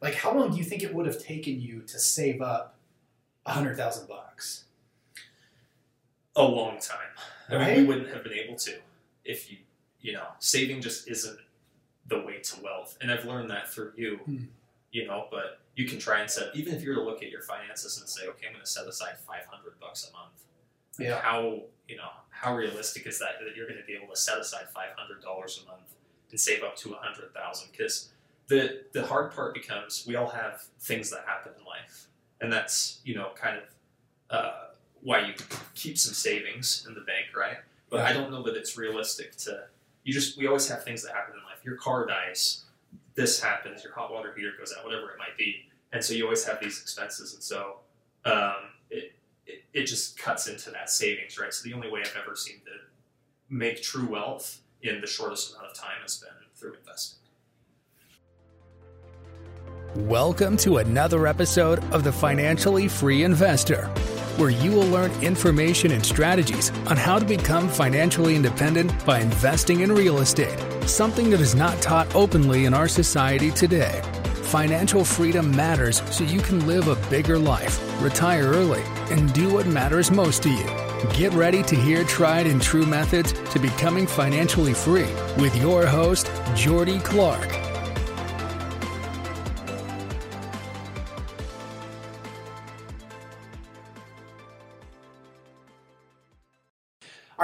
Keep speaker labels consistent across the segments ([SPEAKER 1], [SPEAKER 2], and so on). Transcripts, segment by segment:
[SPEAKER 1] like how long do you think it would have taken you to save up a hundred thousand bucks?
[SPEAKER 2] A long time. I mean, we wouldn't have been able to if you, you know, saving just isn't the way to wealth. And I've learned that through you,
[SPEAKER 1] Hmm.
[SPEAKER 2] you know, but you can try and set, even if you were to look at your finances and say, okay, I'm going to set aside 500 bucks a month. Like,
[SPEAKER 1] Yeah.
[SPEAKER 2] How, you know, how realistic is that that you're going to be able to set aside $500 a month and save up to 100,000? Because the, the hard part becomes we all have things that happen in life. And that's, you know, kind of uh, why you keep some savings in the bank, right? But I don't know that it's realistic to. You just we always have things that happen in life. Your car dies, this happens, your hot water heater goes out, whatever it might be, and so you always have these expenses, and so um, it, it it just cuts into that savings, right? So the only way I've ever seen to make true wealth in the shortest amount of time has been through investing.
[SPEAKER 3] Welcome to another episode of The Financially Free Investor, where you will learn information and strategies on how to become financially independent by investing in real estate, something that is not taught openly in our society today. Financial freedom matters so you can live a bigger life, retire early, and do what matters most to you. Get ready to hear tried and true methods to becoming financially free with your host, Jordy Clark.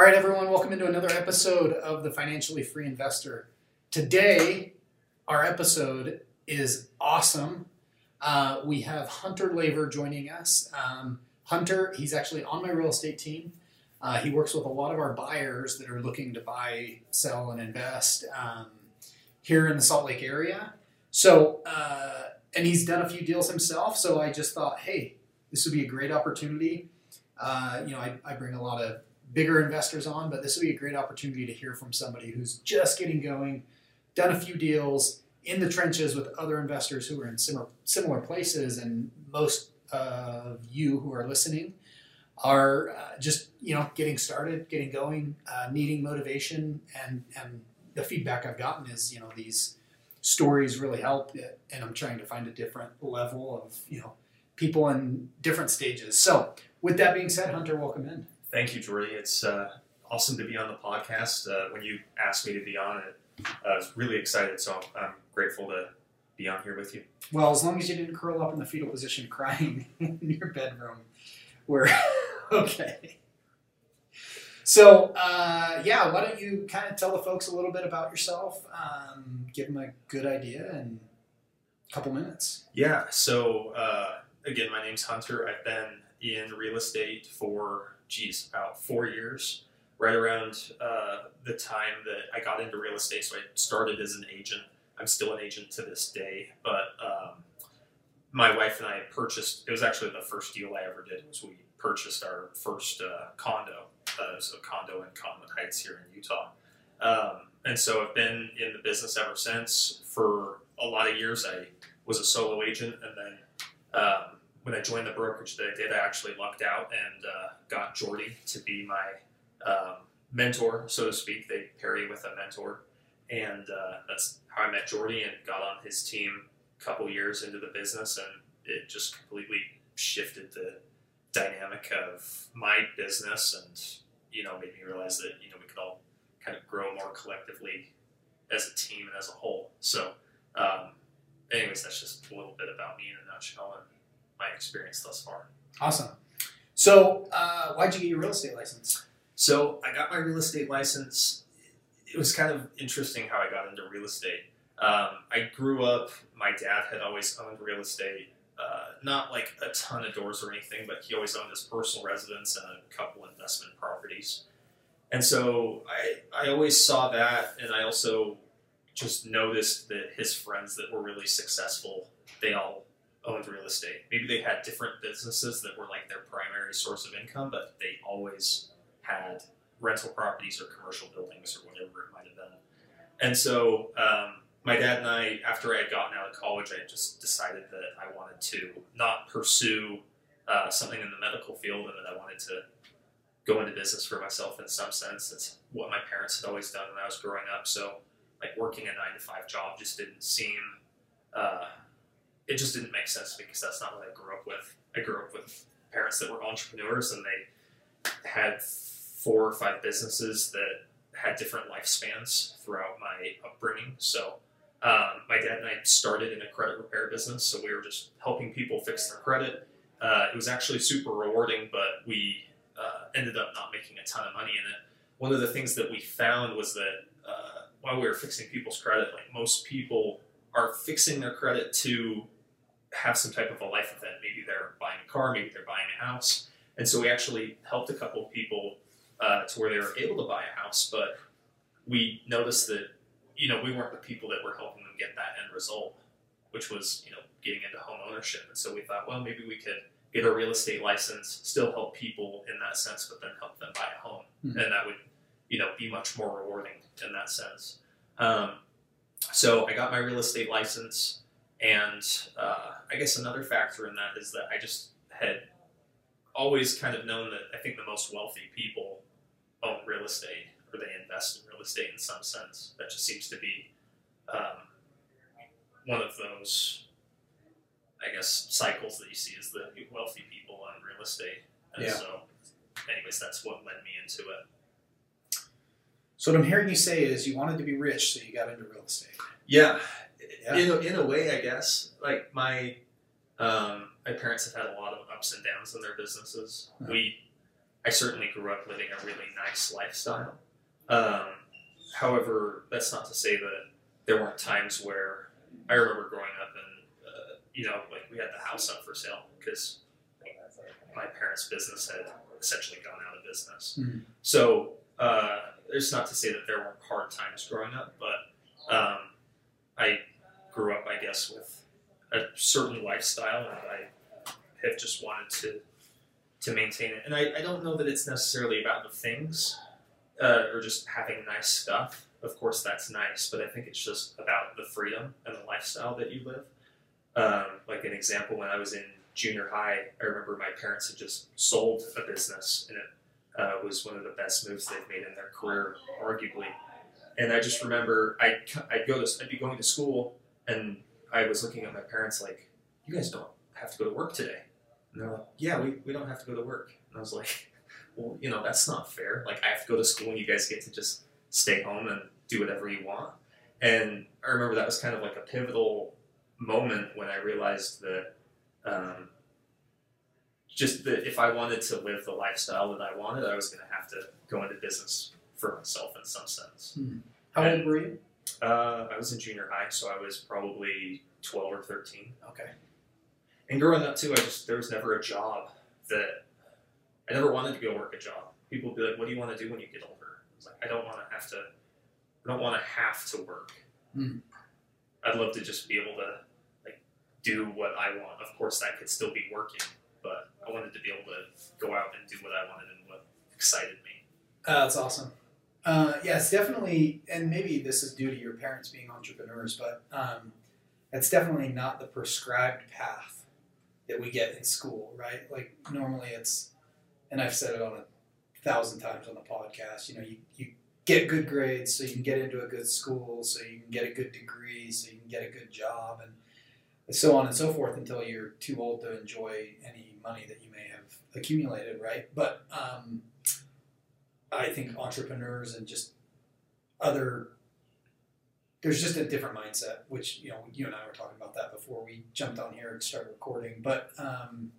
[SPEAKER 1] Right, everyone, welcome into another episode of the Financially Free Investor. Today, our episode is awesome. Uh, we have Hunter Laver joining us. Um, Hunter, he's actually on my real estate team. Uh, he works with a lot of our buyers that are looking to buy, sell, and invest um, here in the Salt Lake area. So, uh, and he's done a few deals himself. So I just thought, hey, this would be a great opportunity. Uh, you know, I, I bring a lot of bigger investors on, but this would be a great opportunity to hear from somebody who's just getting going, done a few deals in the trenches with other investors who are in similar similar places, and most of you who are listening are uh, just you know getting started, getting going, uh, needing motivation, and and the feedback I've gotten is you know these stories really help, and I'm trying to find a different level of you know people in different stages. So with that being said, Hunter, welcome in.
[SPEAKER 2] Thank you, Jordy. It's uh, awesome to be on the podcast. Uh, when you asked me to be on it, I was really excited. So I'm grateful to be on here with you.
[SPEAKER 1] Well, as long as you didn't curl up in the fetal position crying in your bedroom, we're okay. So, uh, yeah, why don't you kind of tell the folks a little bit about yourself, um, give them a good idea in a couple minutes.
[SPEAKER 2] Yeah. So uh, again, my name's Hunter. I've been in real estate for geez about four years. Right around uh, the time that I got into real estate, so I started as an agent. I'm still an agent to this day, but um, my wife and I purchased. It was actually the first deal I ever did. Was we purchased our first uh, condo, uh, condo in Cottonwood Heights here in Utah. Um, and so I've been in the business ever since. For a lot of years, I was a solo agent, and then um, when I joined the brokerage that I did, I actually lucked out and uh, got Jordy to be my um, mentor, so to speak. They pair you with a mentor, and uh, that's how I met Jordy and got on his team a couple years into the business, and it just completely shifted the dynamic of my business, and you know made me realize that you know we could all kind of grow more collectively as a team and as a whole. So. Um, anyways, that's just a little bit about me in a nutshell and my experience thus far.
[SPEAKER 1] Awesome. So, uh, why'd you get your real estate license?
[SPEAKER 2] So I got my real estate license. It was kind of interesting how I got into real estate. Um, I grew up, my dad had always owned real estate. Uh, not like a ton of doors or anything, but he always owned his personal residence and a couple investment properties. And so I, I always saw that, and I also just noticed that his friends that were really successful, they all owned real estate. Maybe they had different businesses that were like their primary source of income, but they always had rental properties or commercial buildings or whatever it might have been. And so um, my dad and I, after I had gotten out of college, I just decided that I wanted to not pursue uh, something in the medical field and that I wanted to go into business for myself in some sense. That's what my parents had always done when I was growing up. So like working a nine to five job just didn't seem uh, it just didn't make sense because that's not what I grew up with. I grew up with parents that were entrepreneurs and they had four or five businesses that had different lifespans throughout my upbringing. So um, my dad and I started in a credit repair business, so we were just helping people fix their credit. Uh, it was actually super rewarding, but we uh, ended up not making a ton of money in it. One of the things that we found was that uh, while we were fixing people's credit, like most people are fixing their credit to have some type of a life event. Maybe they're buying a car, maybe they're buying a house. And so we actually helped a couple of people uh, to where they were able to buy a house, but we noticed that you know we weren't the people that were helping them get that end result, which was you know getting into home ownership. And so we thought, well, maybe we could get a real estate license, still help people in that sense, but then help them buy a home,
[SPEAKER 1] Mhm.
[SPEAKER 2] and that would you know be much more rewarding in that sense. Um, so I got my real estate license, and uh, I guess another factor in that is that I just had always kind of known that I think the most wealthy people own real estate or they invest in real estate in some sense. That just seems to be um, one of those, I guess, cycles that you see is the wealthy people own real estate. And
[SPEAKER 1] Yeah.
[SPEAKER 2] so, anyways, that's what led me into it.
[SPEAKER 1] So what I'm hearing you say is you wanted to be rich, so you got into real estate.
[SPEAKER 2] Yeah,
[SPEAKER 1] Yeah.
[SPEAKER 2] in a, in a way, I guess. Like my um, my parents have had a lot of ups and downs in their businesses.
[SPEAKER 1] Uh-huh.
[SPEAKER 2] We, I certainly grew up living a really nice lifestyle. Um, however, that's not to say that there weren't times where I remember growing up and uh, you know, like we had the house up for sale because my parents' business had essentially gone out of business.
[SPEAKER 1] Mhm.
[SPEAKER 2] So uh, there's not to say that there weren't hard times growing up, but um, I grew up, I guess, with a certain lifestyle, and I have just wanted to to maintain it. And I, I don't know that it's necessarily about the things uh, or just having nice stuff. Of course, that's nice, but I think it's just about the freedom and the lifestyle that you live. Um, like an example, when I was in junior high, I remember my parents had just sold a business, and it uh, was one of the best moves they've made in their career, arguably. And I just remember I'd, I'd go to I'd be going to school, and I was looking at my parents like, "You guys don't have to go to work today." And they're like, "Yeah, we, we don't have to go to work." And I was like, "Well, you know, that's not fair. Like, I have to go to school, and you guys get to just stay home and do whatever you want." And I remember that was kind of like a pivotal moment when I realized that um, just that if I wanted to live the lifestyle that I wanted, I was going to have to go into business for myself in some sense.
[SPEAKER 1] How
[SPEAKER 2] And-
[SPEAKER 1] old were you?
[SPEAKER 2] Uh, I was in junior high, so I was probably 12 or 13.
[SPEAKER 1] Okay.
[SPEAKER 2] And growing up too, I just there was never a job that I never wanted to go work a job. People would be like, "What do you want to do when you get older?" I was like, "I don't want to have to. I don't want to have to work.
[SPEAKER 1] Hmm.
[SPEAKER 2] I'd love to just be able to like do what I want. Of course, that could still be working, but I wanted to be able to go out and do what I wanted and what excited me.
[SPEAKER 1] Uh, that's awesome. Uh, it's definitely, and maybe this is due to your parents being entrepreneurs, but um, it's definitely not the prescribed path that we get in school, right? Like normally it's, and I've said it on a thousand times on the podcast. You know, you, you get good grades so you can get into a good school, so you can get a good degree, so you can get a good job, and so on and so forth until you're too old to enjoy any money that you may have accumulated, right? But um, I think entrepreneurs and just other there's just a different mindset, which you know you and I were talking about that before we jumped on here and started recording. But um,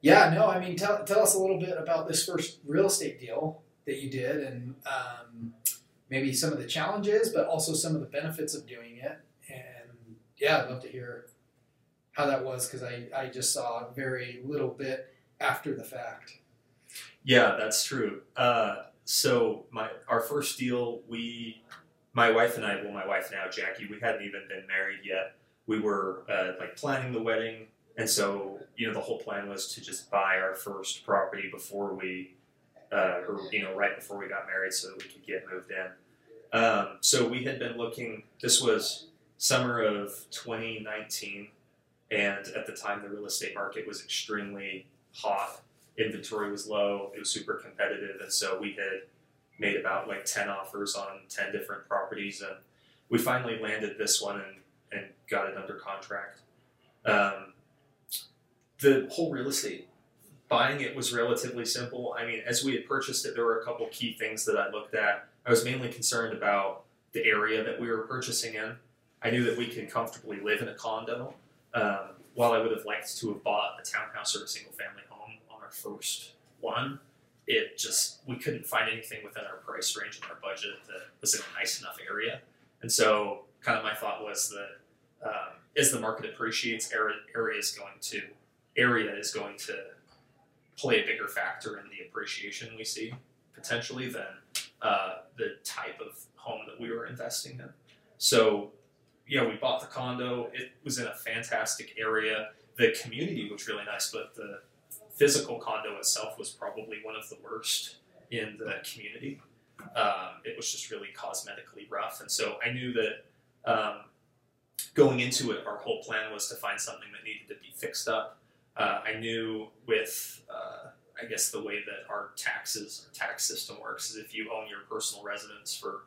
[SPEAKER 1] yeah, no, I mean, tell tell us a little bit about this first real estate deal that you did, and um, maybe some of the challenges, but also some of the benefits of doing it. And yeah, I'd love to hear how that was because I I just saw a very little bit after the fact.
[SPEAKER 2] Yeah, that's true. Uh, so my our first deal, we, my wife and I, well, my wife now, Jackie, we hadn't even been married yet. We were uh, like planning the wedding, and so you know the whole plan was to just buy our first property before we, uh, or you know right before we got married, so that we could get moved in. Um, so we had been looking. This was summer of 2019, and at the time the real estate market was extremely hot inventory was low, it was super competitive, and so we had made about like 10 offers on 10 different properties, and we finally landed this one and, and got it under contract. Um, the whole real estate buying it was relatively simple. I mean, as we had purchased it, there were a couple key things that I looked at. I was mainly concerned about the area that we were purchasing in. I knew that we could comfortably live in a condo. Um, while I would have liked to have bought a townhouse or a single family home first one, it just we couldn't find anything within our price range and our budget that was in a nice enough area. And so, kind of my thought was that um, as the market appreciates, area, is going to area is going to play a bigger factor in the appreciation we see potentially than uh, the type of home that we were investing in. So, yeah, we bought the condo. It was in a fantastic area. The community was really nice, but the physical condo itself was probably one of the worst in the community. Um, it was just really cosmetically rough, and so I knew that um, going into it, our whole plan was to find something that needed to be fixed up. Uh, I knew with, uh, I guess, the way that our taxes, our tax system works is if you own your personal residence for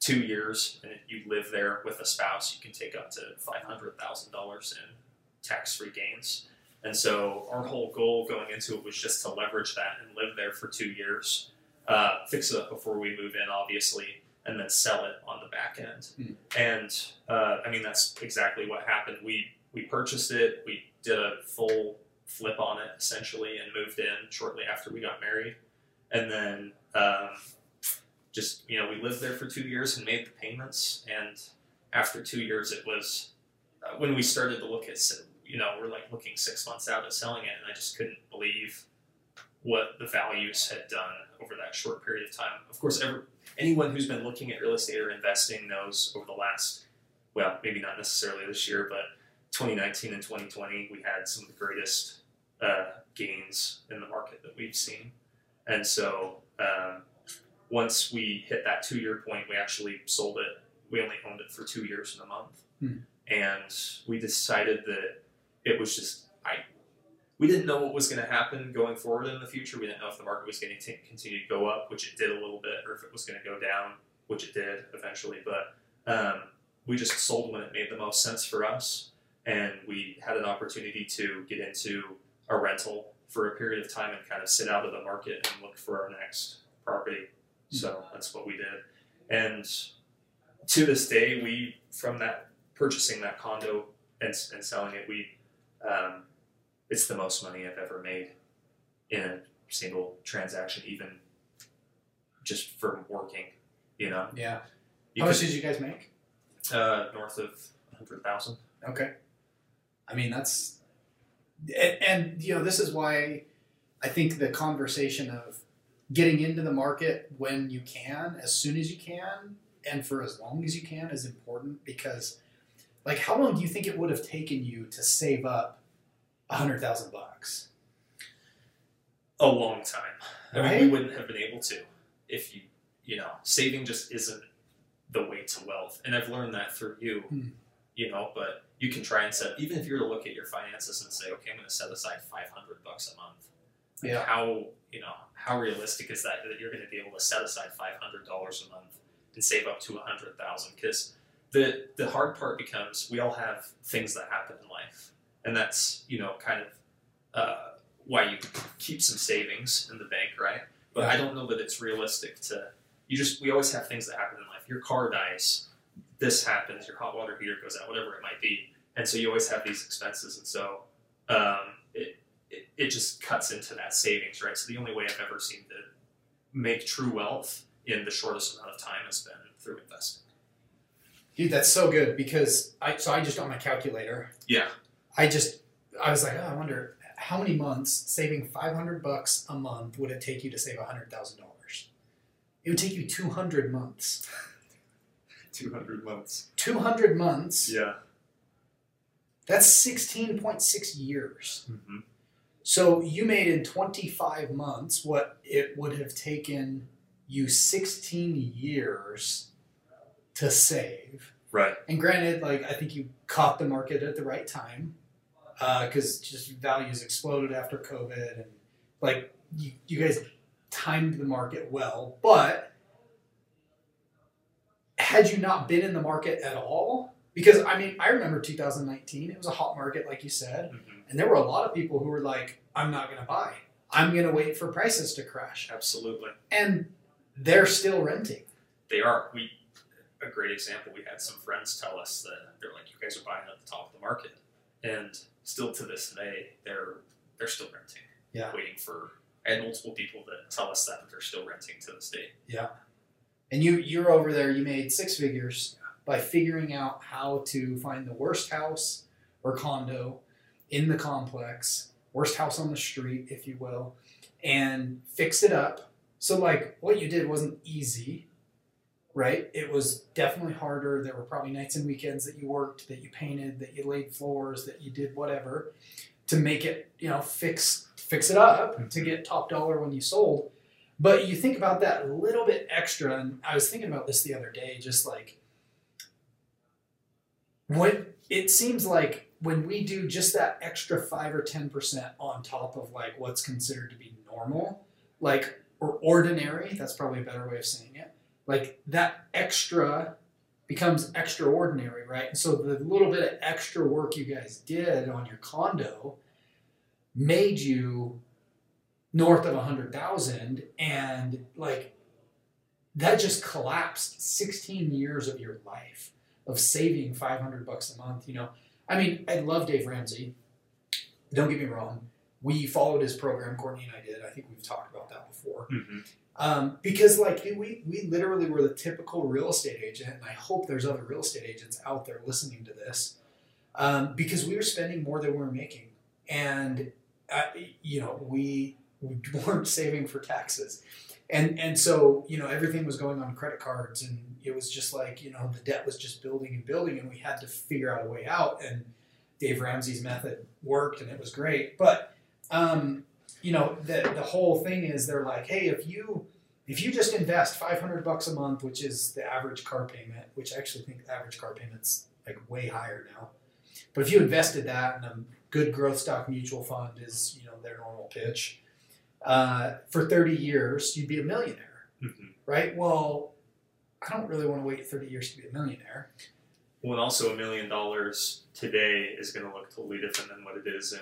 [SPEAKER 2] two years and you live there with a spouse, you can take up to five hundred thousand dollars in tax-free gains. And so our whole goal going into it was just to leverage that and live there for two years, uh, fix it up before we move in, obviously, and then sell it on the back end.
[SPEAKER 1] Mm.
[SPEAKER 2] And uh, I mean that's exactly what happened. We we purchased it, we did a full flip on it essentially, and moved in shortly after we got married, and then um, just you know we lived there for two years and made the payments. And after two years, it was uh, when we started to look at you know we're like looking six months out at selling it, and I just couldn't believe what the values had done over that short period of time. Of course, every, anyone who's been looking at real estate or investing knows over the last, well, maybe not necessarily this year, but 2019 and 2020, we had some of the greatest uh, gains in the market that we've seen. And so um, once we hit that two year point, we actually sold it. We only owned it for two years and a month.
[SPEAKER 1] Hmm.
[SPEAKER 2] And we decided that it was just, I, we didn't know what was going to happen going forward in the future. We didn't know if the market was going to continue to go up, which it did a little bit, or if it was going to go down, which it did eventually. But um, we just sold when it made the most sense for us. And we had an opportunity to get into a rental for a period of time and kind of sit out of the market and look for our next property. So that's what we did. And to this day, we, from that purchasing that condo and, and selling it, we, um, it's the most money I've ever made in a single transaction, even just from working, you know.
[SPEAKER 1] Yeah.
[SPEAKER 2] You
[SPEAKER 1] How much did you guys make?
[SPEAKER 2] uh, north of 100,000.
[SPEAKER 1] Okay. I mean, that's, and, and you know, this is why I think the conversation of getting into the market when you can, as soon as you can, and for as long as you can is important because, like, how long do you think it would have taken you to save up a hundred thousand bucks?
[SPEAKER 2] a long time. I mean, we wouldn't have been able to if you, you know, saving just isn't the way to wealth. And I've learned that through you,
[SPEAKER 1] Hmm.
[SPEAKER 2] you know, but you can try and set, even if you were to look at your finances and say, okay, I'm going to set aside 500 bucks a month. Like,
[SPEAKER 1] Yeah.
[SPEAKER 2] How, you know, how realistic is that that you're going to be able to set aside $500 a month and save up to 100,000? Because the, the hard part becomes we all have things that happen in life. And that's, you know, kind of, uh, why you keep some savings in the bank, right? But I don't know that it's realistic to. You just we always have things that happen in life. Your car dies, this happens, your hot water heater goes out, whatever it might be, and so you always have these expenses, and so um, it, it it just cuts into that savings, right? So the only way I've ever seen to make true wealth in the shortest amount of time has been through investing.
[SPEAKER 1] Dude, that's so good because I so I just on my calculator.
[SPEAKER 2] Yeah.
[SPEAKER 1] I just I was like, oh, I wonder how many months saving five hundred bucks a month would it take you to save hundred thousand dollars? It would take you two hundred months.
[SPEAKER 2] Two hundred months.
[SPEAKER 1] Two hundred months.
[SPEAKER 2] Yeah.
[SPEAKER 1] That's sixteen point six years.
[SPEAKER 2] Mm-hmm.
[SPEAKER 1] So you made in twenty five months what it would have taken you sixteen years to save.
[SPEAKER 2] Right.
[SPEAKER 1] And granted, like I think you caught the market at the right time because just values exploded after COVID, and like you, you guys timed the market well. But had you not been in the market at all, because I mean I remember 2019 it was a hot market like you said
[SPEAKER 2] Mhm.
[SPEAKER 1] and there were a lot of people who were like I'm not going to buy I'm going to wait for prices to crash
[SPEAKER 2] Absolutely.
[SPEAKER 1] and they're still renting
[SPEAKER 2] They are. We a great example. We had some friends tell us that they're like, "You guys are buying at the top of the market," and still to this day, they're they're still renting.
[SPEAKER 1] Yeah.
[SPEAKER 2] Waiting for. I had multiple people that tell us that, that they're still renting to this day.
[SPEAKER 1] Yeah, and you you're over there you made six figures by figuring out how to find the worst house or condo in the complex worst house on the street if you will and fix it up so like what you did wasn't easy right? It was definitely harder. There were probably nights and weekends that you worked that you painted that you laid floors that you did whatever to make it you know fix fix it up to mm-hmm. get top dollar when you sold. But you think about that little bit extra, and I was thinking about this the other day, just like when it seems like when we do just that extra five or ten percent on top of like what's considered to be normal, like or ordinary, that's probably a better way of saying it. Like that extra becomes extraordinary, right? And so the little bit of extra work you guys did on your condo made you north of a hundred thousand and like that just collapsed 16 years of your life of saving 500 bucks a month you know? I mean i love dave ramsey. Don't get me wrong we followed his program courtney and i did. I think we've talked about that before.
[SPEAKER 2] Mm-hmm.
[SPEAKER 1] um, because like we we literally were the typical real estate agent and i hope there's other real estate agents out there listening to this um, because we were spending more than we were making. And uh, you know we, we weren't saving for taxes. And and so you know everything was going on credit cards and it was just like you know the debt was just building and building and we had to figure out a way out and dave ramsey's method worked and it was great. But um, you know the the whole thing is they're like hey if you if you just invest 500 bucks a month which is the average car payment which I actually think the average car payment's like way higher now. But if you invested that in a good growth stock mutual fund is you know their normal pitch uh, for 30 years you'd be a millionaire.
[SPEAKER 2] Mm-hmm.
[SPEAKER 1] right? Well i don't really want to wait 30 years to be a millionaire.
[SPEAKER 2] Well, and also a million dollars today is going to look totally different than what it is in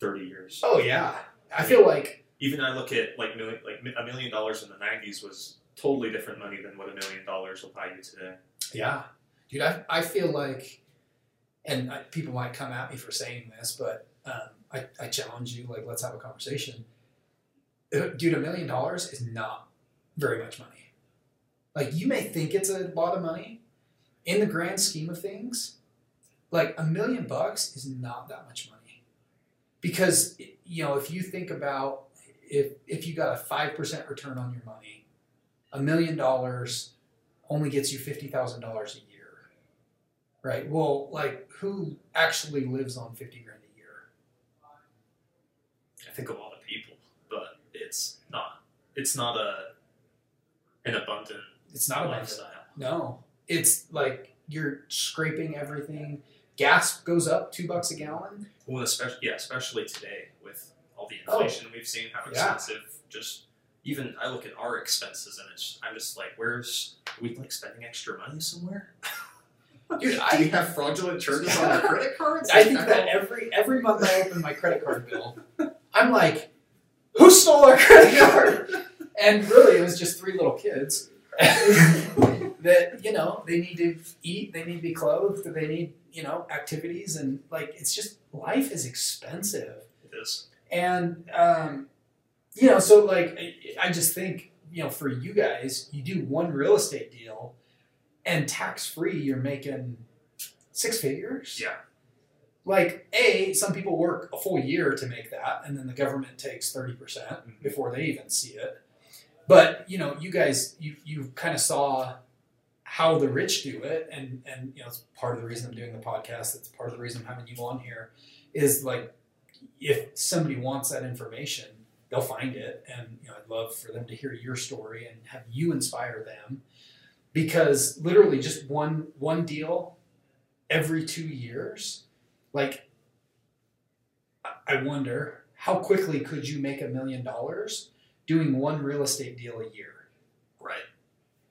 [SPEAKER 2] thirty years.
[SPEAKER 1] oh yeah i feel like
[SPEAKER 2] Even I look at like million, like a million dollars in the '90s was totally different money than what a million dollars will buy you today.
[SPEAKER 1] Yeah, dude, I, I feel like, and I, people might come at me for saying this, but um, I, I challenge you. Like, let's have a conversation. Uh, Dude, a million dollars is not very much money. Like, you may think it's a lot of money, in the grand scheme of things. Like a million bucks is not that much money, because you know if you think about if if you got a five percent return on your money, a million dollars only gets you fifty thousand dollars a year, right? Well, like who actually lives on fifty grand a year?
[SPEAKER 2] I think a lot of people, but it's not. It's not a an abundant
[SPEAKER 1] It's not a
[SPEAKER 2] lifestyle.
[SPEAKER 1] No, it's like you're scraping everything. Gas goes up two bucks a gallon.
[SPEAKER 2] Well, especially yeah, especially today with all the
[SPEAKER 1] Oh.
[SPEAKER 2] inflation we've seen, how
[SPEAKER 1] Yeah.
[SPEAKER 2] expensive. Just even I look at our expenses, and it's I'm just like, where's are we like spending extra money somewhere?
[SPEAKER 1] Dude,
[SPEAKER 4] Do
[SPEAKER 1] I
[SPEAKER 4] you have fraudulent charges on your credit cards?
[SPEAKER 1] I think that every every month I open my credit card bill, I'm like, who stole our credit card? And really, it was just three little kids that you know they need to eat, they need to be clothed, they need you know activities, and like it's just life is expensive.
[SPEAKER 2] It is.
[SPEAKER 1] And um, you know, so like I, I just think you know for you guys, you do one real estate deal, and tax free, you're making six figures.
[SPEAKER 2] Yeah.
[SPEAKER 1] Like a, some people work a full year to make that, and then the government takes thirty percent
[SPEAKER 2] Mhm.
[SPEAKER 1] before they even see it. But you know, you guys, you you kind of saw how the rich do it, and and you know, it's part of the reason I'm doing the podcast. It's part of the reason I'm having you on here. Is like if somebody wants that information, they'll find it, and you know, I'd love for them to hear your story and have you inspire them, because literally just one one deal every two years, like I- I wonder how quickly could you make a million dollars doing one real estate deal a year?
[SPEAKER 2] Right.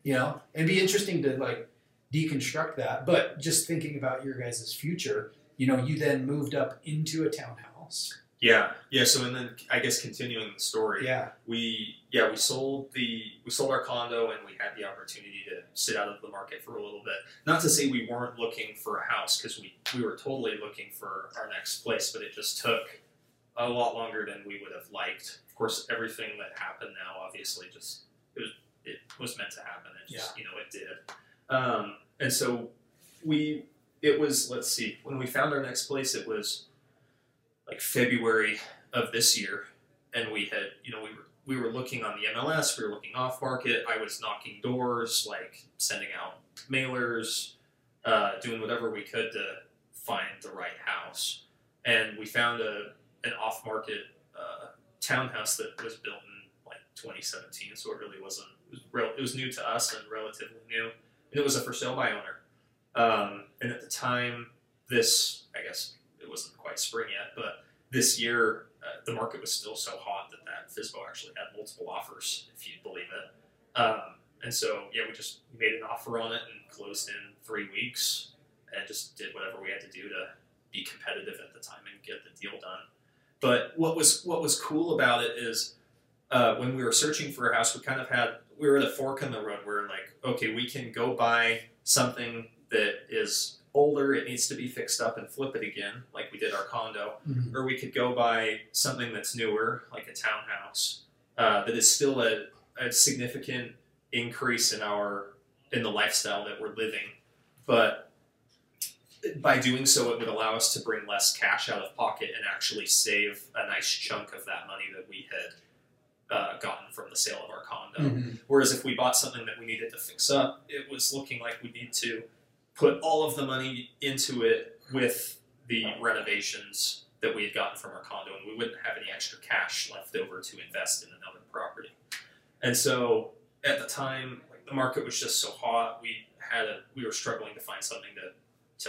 [SPEAKER 1] You know, it'd be interesting to like deconstruct that. But just thinking about your guys' future, you know, you then moved up into a townhouse.
[SPEAKER 2] Yeah, yeah. So and then I guess continuing the story,
[SPEAKER 1] Yeah.
[SPEAKER 2] we yeah we sold the we sold our condo and we had the opportunity to sit out of the market for a little bit. Not to say we weren't looking for a house because we we were totally looking for our next place, but it just took a lot longer than we would have liked. Of course, everything that happened now obviously just it was it was meant to happen. It just you know it did. Um, and so we it was let's see when we found our next place it was like February of this year, and we had you know we were we were looking on the MLS, we were looking off market. I was knocking doors, like sending out mailers, uh, doing whatever we could to find the right house, and we found a an off market uh, townhouse that was built in like 2017, so it really wasn't was, rel- it was new to us and relatively new, and it was a for sale by owner. Um, and at the time, this I guess it wasn't quite spring yet, but this year uh, the market was still so hot that that FSBO actually had multiple offers, if you believe it. Um, and so yeah, we just made an offer on it and closed in three weeks, and just did whatever we had to do to be competitive at the time and get the deal done. But what was what was cool about it is uh, when we were searching for a house, we kind of had we were at a fork in the road where like okay, we can go buy something that is older, it needs to be fixed up and flip it again, like we did our condo, or we could go buy something that's newer, like a townhouse, uh, that is still a, a significant increase in our in the lifestyle that we're living, but by doing so, it would allow us to bring less cash out of pocket and actually save a nice chunk of that money that we had uh, gotten from the sale of our condo.
[SPEAKER 1] Mhm.
[SPEAKER 2] Whereas if we bought something that we needed to fix up, it was looking like we need to put all of the money into it with the renovations that we had gotten from our condo, and we wouldn't have any extra cash left over to invest in another property. And so at the time, like the market was just so hot, we had a we were struggling to find something to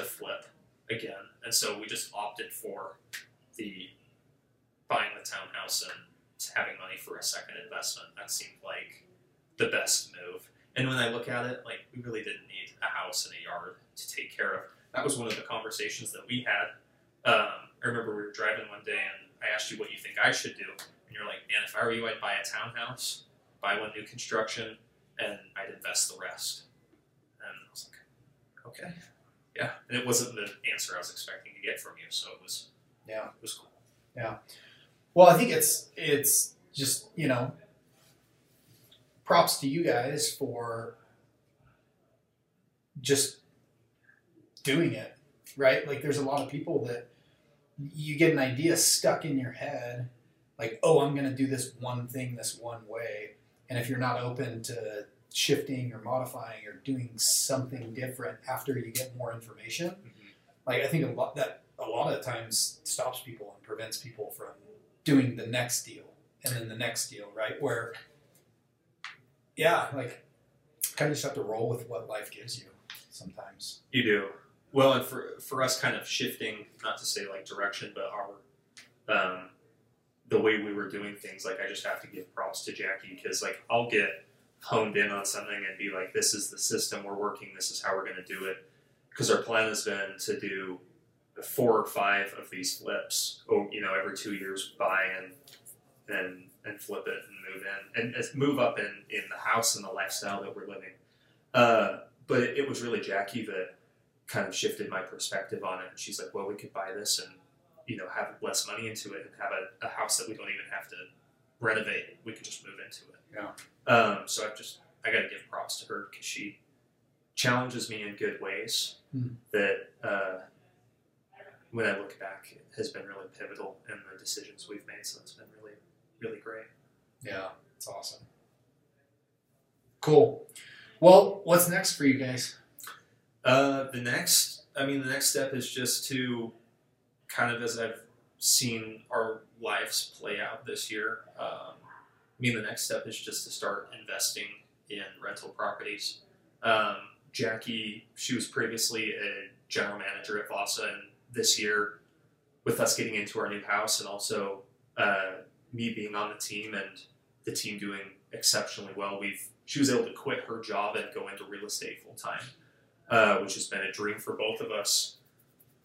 [SPEAKER 2] to flip again, and so we just opted for the buying the townhouse and having money for a second investment. That seemed like the best move. And when I look at it, like we really didn't need a house and a yard to take care of. That was one of the conversations that we had. Um, I remember we were driving one day and I asked you what you think I should do, and you're like, "Man, if I were you, I'd buy a townhouse, buy one new construction, and I'd invest the rest." And I was like, "Okay, yeah." And it wasn't the answer I was expecting to get from you, so it was
[SPEAKER 1] Yeah.
[SPEAKER 2] it was cool.
[SPEAKER 1] Well, I think it's it's just you know, props to you guys for just doing it, right? Like, there's a lot of people that you get an idea stuck in your head, like, oh, I'm going to do this one thing this one way, and if you're not open to shifting or modifying or doing something different after you get more information, mm-hmm. like I think a lot that a lot of times stops people and prevents people from doing the next deal and then the next deal, right? Where, yeah, like kind of just have to roll with what life gives you sometimes.
[SPEAKER 2] You do. Well, and for for us, kind of shifting, not to say like direction, but our um, the way we were doing things. Like I just have to give props to Jackie because like I'll get honed in on something and be like, "This is the system we're working. This is how we're going to do it." Because our plan has been to do four or five of these flips. Oh, you know, every two years, buy and and and flip it and move in and and move up in in the house and the lifestyle that we're living. Uh, but it, it was really Jackie that kind of shifted my perspective on it. And she's like, well, we could buy this and, you know, have less money into it and have a, a house that we don't even have to renovate. We could just move into it.
[SPEAKER 1] Yeah.
[SPEAKER 2] Um, so I just, I got to give props to her because she challenges me in good ways
[SPEAKER 1] Hmm.
[SPEAKER 2] that, uh, when I look back, it has been really pivotal in the decisions we've made. So it's been really, really great.
[SPEAKER 1] Yeah, it's awesome. Cool. Well, what's next for you guys?
[SPEAKER 2] Uh, the next, I mean, the next step is just to kind of as I've seen our lives play out this year. Um, I mean, the next step is just to start investing in rental properties. Um, Jackie, she was previously a general manager at Vasa, and this year, with us getting into our new house and also uh, me being on the team and the team doing exceptionally well, we've she was able to quit her job and go into real estate full time. uh, which has been a dream for both of us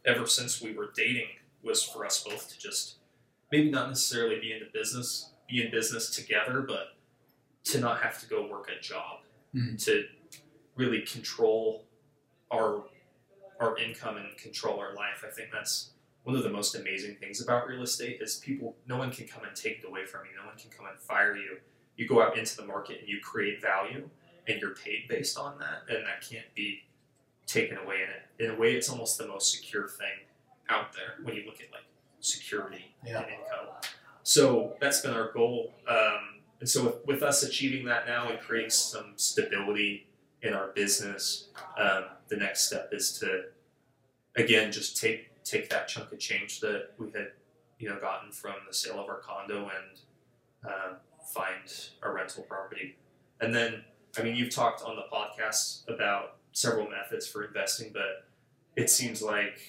[SPEAKER 2] ever since we were dating. Was for us both to just maybe not necessarily be in the business, be in business together, but to not have to go work a job,
[SPEAKER 1] Mhm.
[SPEAKER 2] to really control our our income and control our life. I think that's one of the most amazing things about real estate is people no one can come and take it away from you. No one can come and fire you. You go out into the market and you create value and you're paid based on that and that can't be taken away in it. In a way it's almost the most secure thing out there when you look at like security
[SPEAKER 1] Yeah.
[SPEAKER 2] and income. So that's been our goal. Um, and so with, with us achieving that now and creating some stability in our business, um, the next step is to again just take take that chunk of change that we had you know gotten from the sale of our condo and um, find a rental property. And then I mean you've talked on the podcast about several methods for investing, but it seems like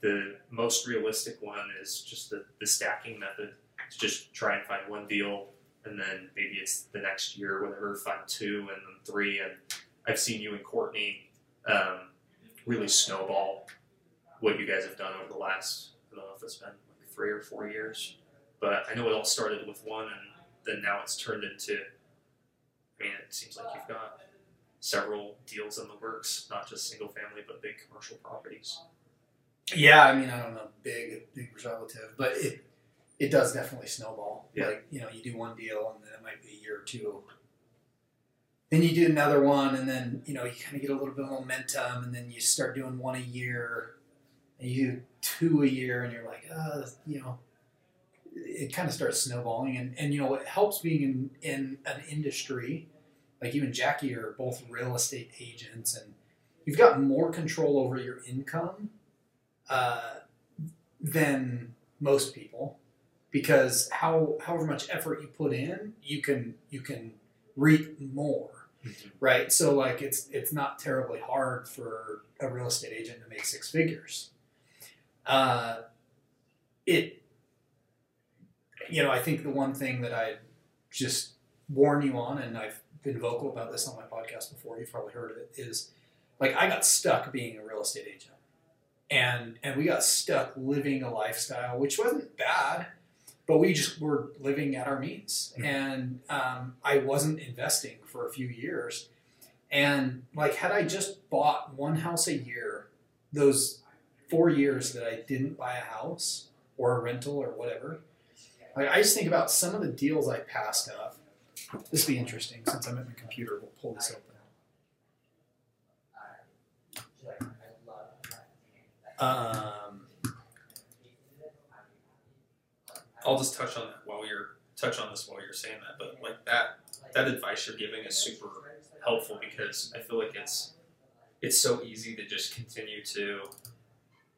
[SPEAKER 2] the most realistic one is just the, the stacking method to just try and find one deal and then maybe it's the next year whatever find two and then three and I've seen you and Courtney um, really snowball what you guys have done over the last I don't know if it's been like three or four years but I know it all started with one and then now it's turned into I mean it seems like you've got several deals in the works not just single family but big commercial properties
[SPEAKER 1] Yeah, I mean, I don't know, big, big was relative, but it it does definitely snowball.
[SPEAKER 2] Yeah.
[SPEAKER 1] Like you know, you do one deal, and then it might be a year or two. Then you do another one, and then you know you kind of get a little bit of momentum, and then you start doing one a year, and you do two a year, and you're like, uh, you know, it kind of starts snowballing, and and you know it helps being in in an industry like you and Jackie are both real estate agents, and you've got more control over your income uh, than most people because how however much effort you put in you can you can reap more right? So like it's it's not terribly hard for a real estate agent to make six figures. Uh, it you know i think the one thing that i just warn you on and i've been vocal about this on my podcast before you've probably heard of it is like i got stuck being a real estate agent. And and we got stuck living a lifestyle which wasn't bad but we just were living at our means.
[SPEAKER 2] Mhm.
[SPEAKER 1] and um, i wasn't investing for a few years. And like had i just bought one house a year those four years that i didn't buy a house or a rental or whatever like i just think about some of the deals i passed up. This will be interesting since i'm at my computer. We'll pull this open. Um,
[SPEAKER 2] I'll just touch on that while you're touch on this while you're saying that. But like that that advice you're giving is super helpful because I feel like it's it's so easy to just continue to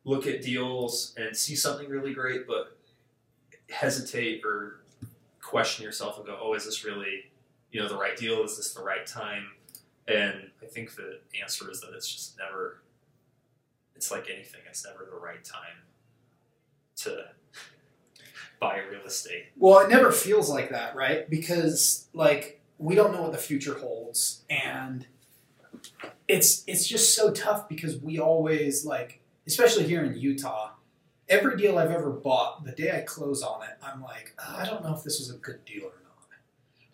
[SPEAKER 2] look at deals and see something really great, but hesitate or question yourself and go, "Oh, is this really you know the right deal? Is this the right time?" And I think the answer is that it's just never. It's like anything; it's never the right time to buy real estate.
[SPEAKER 1] Well, it never feels like that, right? Because like we don't know what the future holds, and it's it's just so tough because we always like, especially here in Utah, every deal I've ever bought, the day I close on it, I'm like, "Oh, I don't know if this was a good deal or not.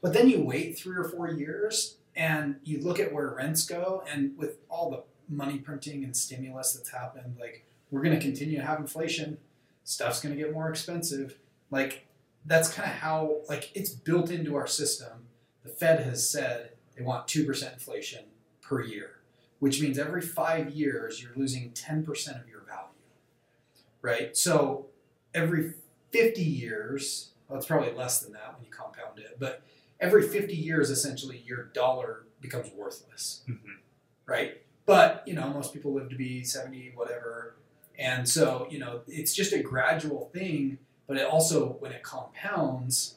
[SPEAKER 1] But then you wait three or four years and you look at where rents go, and with all the money printing and stimulus that's happened, like we're going to continue to have inflation. Stuff's going to get more expensive. Like that's kind of how like it's built into our system. The Fed has said they want two percent inflation per year, which means every five years you're losing ten percent of your value. Right. So every fifty years, well, it's probably less than that when you compound it, but every fifty years, essentially, your dollar becomes worthless. Mm-hmm. Right. But you know, most people live to be seventy, whatever, and so you know, it's just a gradual thing but it also when it compounds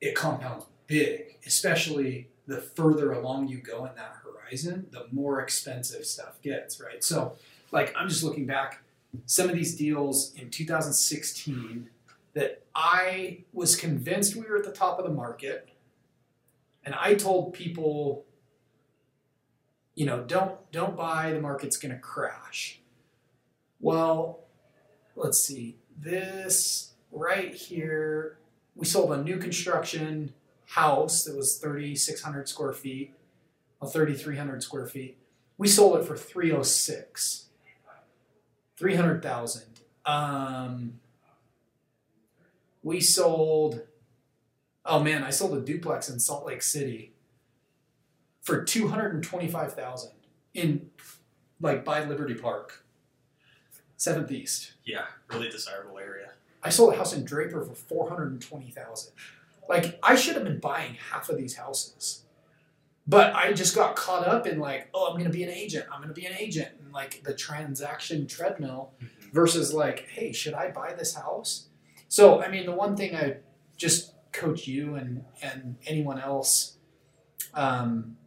[SPEAKER 1] it compounds big especially the further along you go in that horizon the more expensive stuff gets right so like i'm just looking back some of these deals in 2016 that i was convinced we were at the top of the market and i told people you know, don't don't buy. The market's going to crash. Well, let's see. This right here, we sold a new construction house that was 3,600 square feet, well, 3,300 square feet. We sold it for 306, 300,000. Um, we sold, oh man, I sold a duplex in Salt Lake City for 225,000 in like by Liberty Park, 7th East.
[SPEAKER 2] Yeah, really desirable area.
[SPEAKER 1] I sold a house in Draper for 420,000. Like I should have been buying half of these houses. But I just got caught up in like, oh, I'm going to be an agent. I'm going to be an agent and like the transaction treadmill versus like, hey, should I buy this house? So, I mean, the one thing I just coach you and and anyone else um,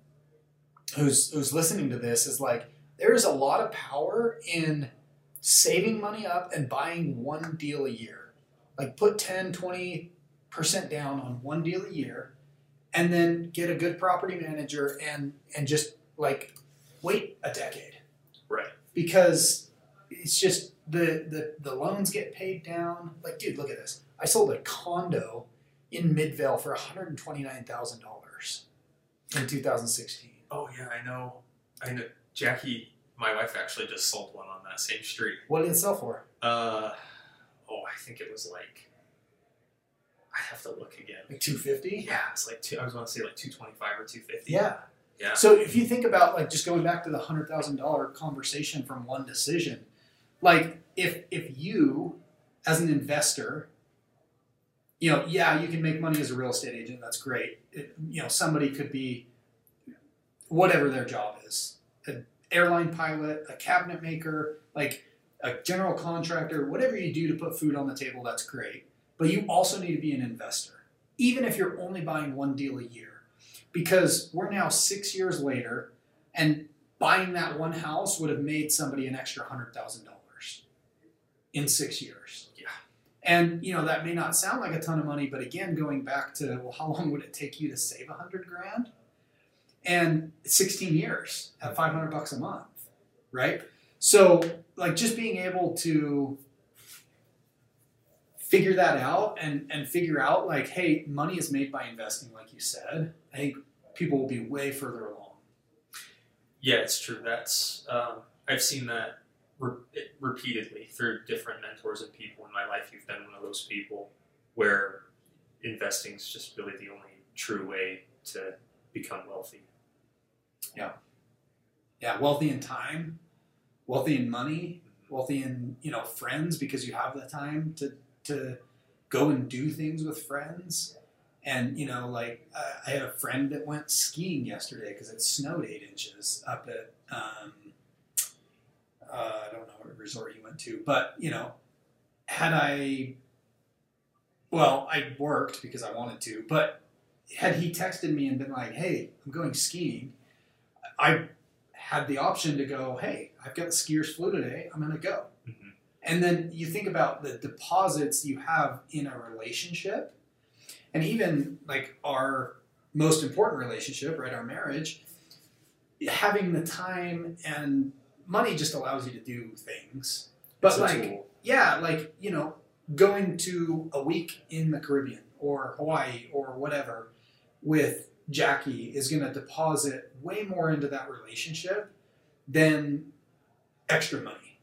[SPEAKER 1] who's who's listening to this is like, there is a lot of power in saving money up and buying one deal a year. Like put 10, 20 percent down on one deal a year and then get a good property manager and and just like wait a decade
[SPEAKER 2] Right.
[SPEAKER 1] because it's just the, the the loans get paid down. Like, dude, look at this. I sold a condo in Midvale for one hundred and twenty nine thousand dollars in two thousand sixteen.
[SPEAKER 2] Oh yeah, I know. I know. Jackie, my wife, actually just sold one on that same street.
[SPEAKER 1] What did it sell for?
[SPEAKER 2] Uh, oh, I think it was like. I have to look again.
[SPEAKER 1] Like two fifty.
[SPEAKER 2] Yeah, it's like two. I was going to say like two twenty five or two fifty.
[SPEAKER 1] Yeah.
[SPEAKER 2] Yeah.
[SPEAKER 1] So if you think about like just going back to the hundred thousand dollar conversation from one decision, like if if you as an investor, you know, yeah, you can make money as a real estate agent. That's great. It, you know, somebody could be whatever their job is, airline pilot, a cabinet maker, like a general contractor, whatever you do to put food on the table. That's great. But you also need to be an investor, even if you're only buying one deal a year because we're now six years later and buying that one house would have made somebody an extra hundred thousand dollars in six years
[SPEAKER 2] Yeah.
[SPEAKER 1] and you know that may not sound like a ton of money but again going back to well how long would it take you to save a hundred grand and 16 years at 500 bucks a month right so like just being able to figure that out and and figure out like hey money is made by investing like you said i think people will be way further along
[SPEAKER 2] Yeah, it's true. That's um, I've seen that re- repeatedly through different mentors and people in my life. You've been one of those people where investing is just really the only true way to become wealthy.
[SPEAKER 1] Yeah. Yeah, wealthy in time wealthy in money wealthy in you know friends because you have the time to to go and do things with friends. And you know like uh, i had a friend that went skiing yesterday because it snowed eight inches up at um, uh, i don't know what resort he went to but you know had i well i worked because i wanted to but had he texted me and been like hey i'm going skiing i had the option to go hey i've got the skiers flu today i'm going to go
[SPEAKER 2] Mhm.
[SPEAKER 1] and then you think about the deposits you have in a relationship and even like our most important relationship right our marriage having the time and money just allows you to do things but like
[SPEAKER 2] tool.
[SPEAKER 1] yeah like you know going to a week in the caribbean or hawaii or whatever with jackie is going to deposit way more into that relationship than extra money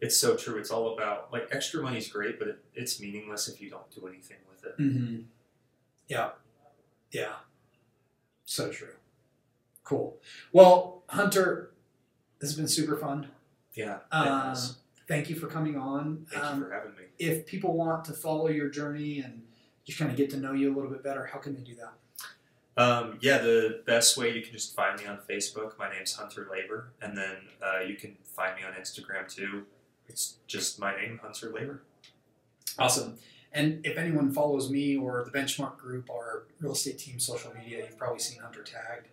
[SPEAKER 2] It's so true. It's all about like extra money's great, but it, it's meaningless if you don't do anything with it.
[SPEAKER 1] mm-hmm. yeah yeah so true cool well hunter this has been super fun
[SPEAKER 2] Yeah.
[SPEAKER 1] uh,
[SPEAKER 2] Yes.
[SPEAKER 1] thank you for coming on
[SPEAKER 2] Thank
[SPEAKER 1] Um,
[SPEAKER 2] you for having me.
[SPEAKER 1] if people want to follow your journey and just kind of get to know you a little bit better how can they do that
[SPEAKER 2] Um, yeah, the best way you can just find me on Facebook. My name's Hunter Laver, and then uh, you can find me on Instagram too. It's just my name, Hunter Laver.
[SPEAKER 1] Awesome. And if anyone follows me or the Benchmark Group, our real estate team social media, you've probably seen Hunter tagged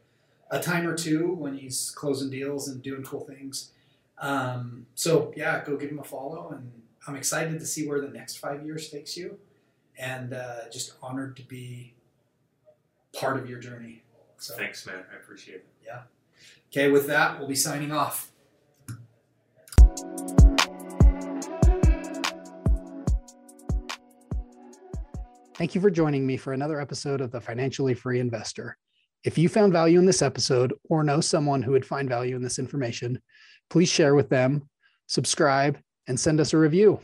[SPEAKER 1] a time or two when he's closing deals and doing cool things. Um, so yeah, go give him a follow, and I'm excited to see where the next five years takes you, and uh, just honored to be part of your journey. So
[SPEAKER 2] Thanks, man. I appreciate it. Yeah.
[SPEAKER 1] Okay, with that, we'll be signing off. Thank you for joining me for another episode of the Financially Free Investor. If you found value in this episode or know someone who would find value in this information, please share with them, subscribe, and send us a review.